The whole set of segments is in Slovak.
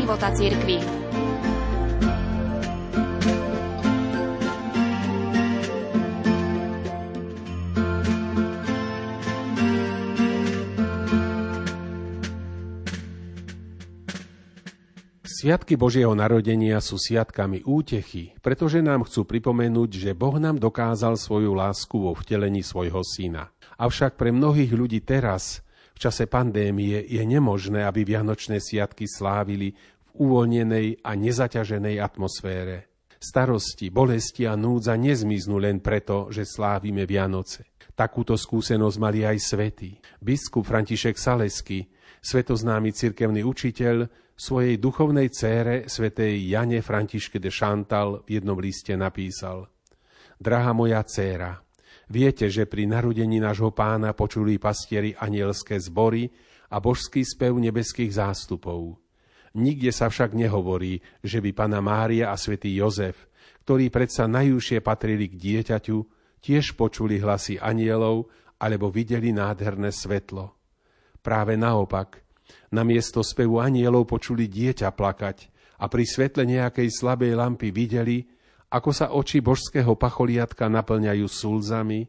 života cirkvi. Sviatky Božieho narodenia sú sviatkami útechy, pretože nám chcú pripomenúť, že Boh nám dokázal svoju lásku vo vtelení svojho syna. Avšak pre mnohých ľudí teraz, čase pandémie, je nemožné, aby Vianočné sviatky slávili v uvoľnenej a nezaťaženej atmosfére. Starosti, bolesti a núdza nezmiznú len preto, že slávime Vianoce. Takúto skúsenosť mali aj svätí. Biskup František Salesky, svetoznámy cirkevný učiteľ, svojej duchovnej cére, svetej Jane Františke de Chantal, v jednom liste napísal Drahá moja céra, viete, že pri narodení nášho pána počuli pastieri anielské zbory a božský spev nebeských zástupov. Nikde sa však nehovorí, že by pana Mária a svätý Jozef, ktorí predsa najúžšie patrili k dieťaťu, tiež počuli hlasy anielov alebo videli nádherné svetlo. Práve naopak, Namiesto spevu anielov počuli dieťa plakať a pri svetle nejakej slabej lampy videli, ako sa oči božského pacholiatka naplňajú slzami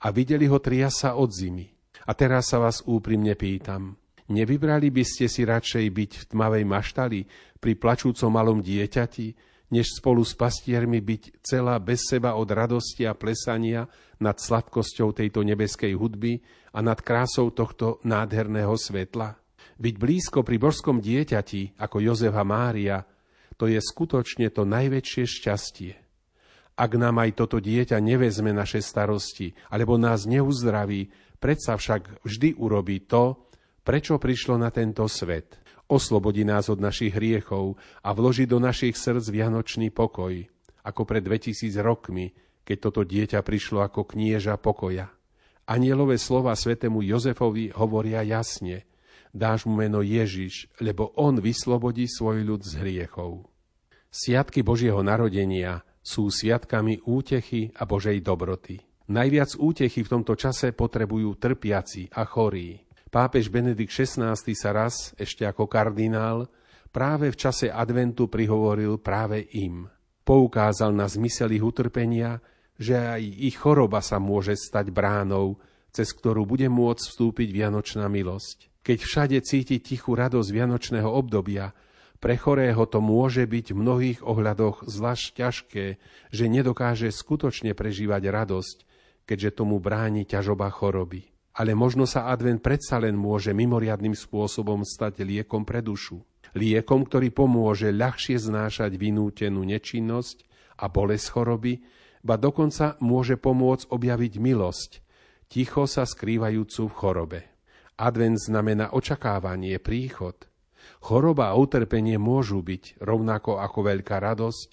a videli ho triasa od zimy. A teraz sa vás úprimne pýtam, nevybrali by ste si radšej byť v tmavej maštali pri plačúcom malom dieťati, než spolu s pastiermi byť celá bez seba od radosti a plesania nad sladkosťou tejto nebeskej hudby a nad krásou tohto nádherného svetla? Byť blízko pri božskom dieťati, ako Jozefa Mária, to je skutočne to najväčšie šťastie. Ak nám aj toto dieťa nevezme naše starosti, alebo nás neuzdraví, predsa však vždy urobí to, prečo prišlo na tento svet. Oslobodí nás od našich hriechov a vloží do našich srdc vianočný pokoj, ako pred 2000 rokmi, keď toto dieťa prišlo ako knieža pokoja. Anielové slova svetému Jozefovi hovoria jasne – dáš mu meno Ježiš, lebo on vyslobodí svoj ľud z hriechov. Sviatky Božieho narodenia sú sviatkami útechy a Božej dobroty. Najviac útechy v tomto čase potrebujú trpiaci a chorí. Pápež Benedikt XVI sa raz, ešte ako kardinál, práve v čase adventu prihovoril práve im. Poukázal na zmysel ich utrpenia, že aj ich choroba sa môže stať bránou, cez ktorú bude môcť vstúpiť vianočná milosť. Keď všade cíti tichú radosť vianočného obdobia, pre chorého to môže byť v mnohých ohľadoch zvlášť ťažké, že nedokáže skutočne prežívať radosť, keďže tomu bráni ťažoba choroby. Ale možno sa advent predsa len môže mimoriadným spôsobom stať liekom pre dušu. Liekom, ktorý pomôže ľahšie znášať vynútenú nečinnosť a bolesť choroby, ba dokonca môže pomôcť objaviť milosť, ticho sa skrývajúcu v chorobe. Advent znamená očakávanie, príchod. Choroba a utrpenie môžu byť, rovnako ako veľká radosť,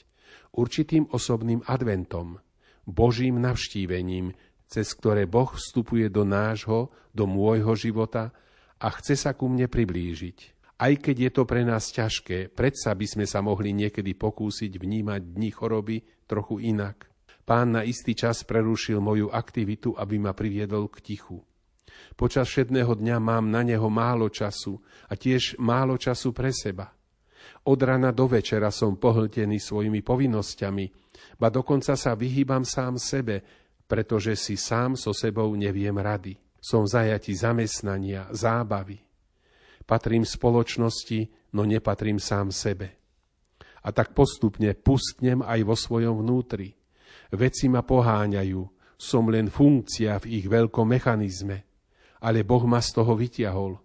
určitým osobným adventom, Božím navštívením, cez ktoré Boh vstupuje do nášho, do môjho života a chce sa ku mne priblížiť. Aj keď je to pre nás ťažké, predsa by sme sa mohli niekedy pokúsiť vnímať dni choroby trochu inak. Pán na istý čas prerušil moju aktivitu, aby ma priviedol k tichu. Počas všetného dňa mám na neho málo času a tiež málo času pre seba. Od rana do večera som pohltený svojimi povinnosťami, ba dokonca sa vyhýbam sám sebe, pretože si sám so sebou neviem rady. Som zajati zamestnania, zábavy. Patrím spoločnosti, no nepatrím sám sebe. A tak postupne pustnem aj vo svojom vnútri. Veci ma poháňajú, som len funkcia v ich veľkom mechanizme ale Boh ma z toho vytiahol.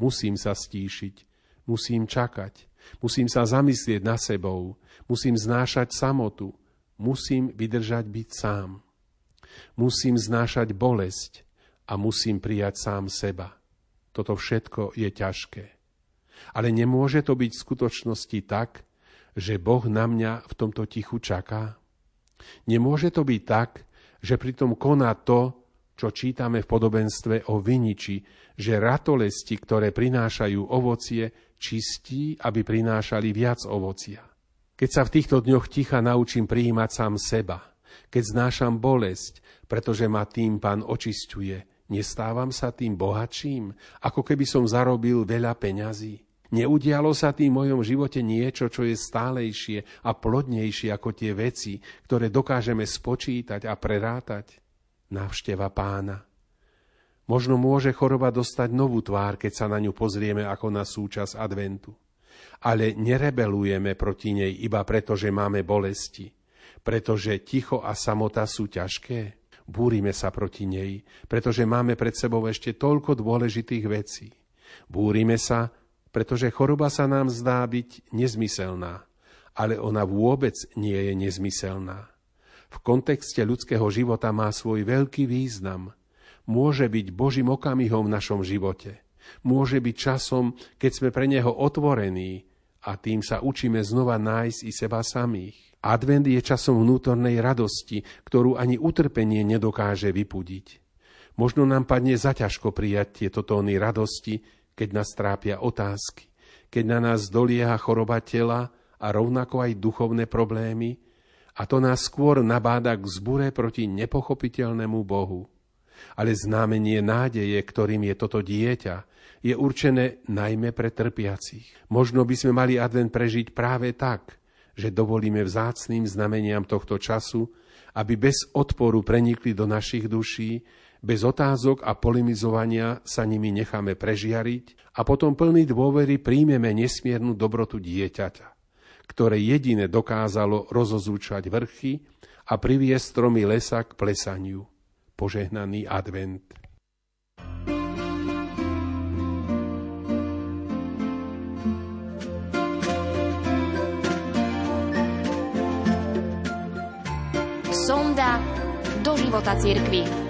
Musím sa stíšiť, musím čakať, musím sa zamyslieť na sebou, musím znášať samotu, musím vydržať byť sám. Musím znášať bolesť a musím prijať sám seba. Toto všetko je ťažké. Ale nemôže to byť v skutočnosti tak, že Boh na mňa v tomto tichu čaká? Nemôže to byť tak, že pritom koná to, čo čítame v podobenstve o viniči, že ratolesti, ktoré prinášajú ovocie, čistí, aby prinášali viac ovocia. Keď sa v týchto dňoch ticha naučím prijímať sám seba, keď znášam bolesť, pretože ma tým pán očisťuje, nestávam sa tým bohatším, ako keby som zarobil veľa peňazí. Neudialo sa tým v mojom živote niečo, čo je stálejšie a plodnejšie ako tie veci, ktoré dokážeme spočítať a prerátať? Návšteva pána. Možno môže choroba dostať novú tvár, keď sa na ňu pozrieme ako na súčasť adventu. Ale nerebelujeme proti nej iba preto, že máme bolesti, pretože ticho a samota sú ťažké. Búrime sa proti nej, pretože máme pred sebou ešte toľko dôležitých vecí. Búrime sa, pretože choroba sa nám zdá byť nezmyselná, ale ona vôbec nie je nezmyselná. V kontexte ľudského života má svoj veľký význam. Môže byť Božím okamihom v našom živote. Môže byť časom, keď sme pre Neho otvorení a tým sa učíme znova nájsť i seba samých. Advent je časom vnútornej radosti, ktorú ani utrpenie nedokáže vypudiť. Možno nám padne zaťažko prijať tieto tóny radosti, keď nás trápia otázky, keď na nás dolieha choroba tela a rovnako aj duchovné problémy, a to nás skôr nabáda k zbure proti nepochopiteľnému Bohu. Ale znamenie nádeje, ktorým je toto dieťa, je určené najmä pre trpiacich. Možno by sme mali advent prežiť práve tak – že dovolíme vzácným znameniam tohto času, aby bez odporu prenikli do našich duší, bez otázok a polemizovania sa nimi necháme prežiariť a potom plný dôvery príjmeme nesmiernu dobrotu dieťaťa, ktoré jedine dokázalo rozozúčať vrchy a priviesť stromy lesa k plesaniu. Požehnaný advent. sonda do života cirkvi.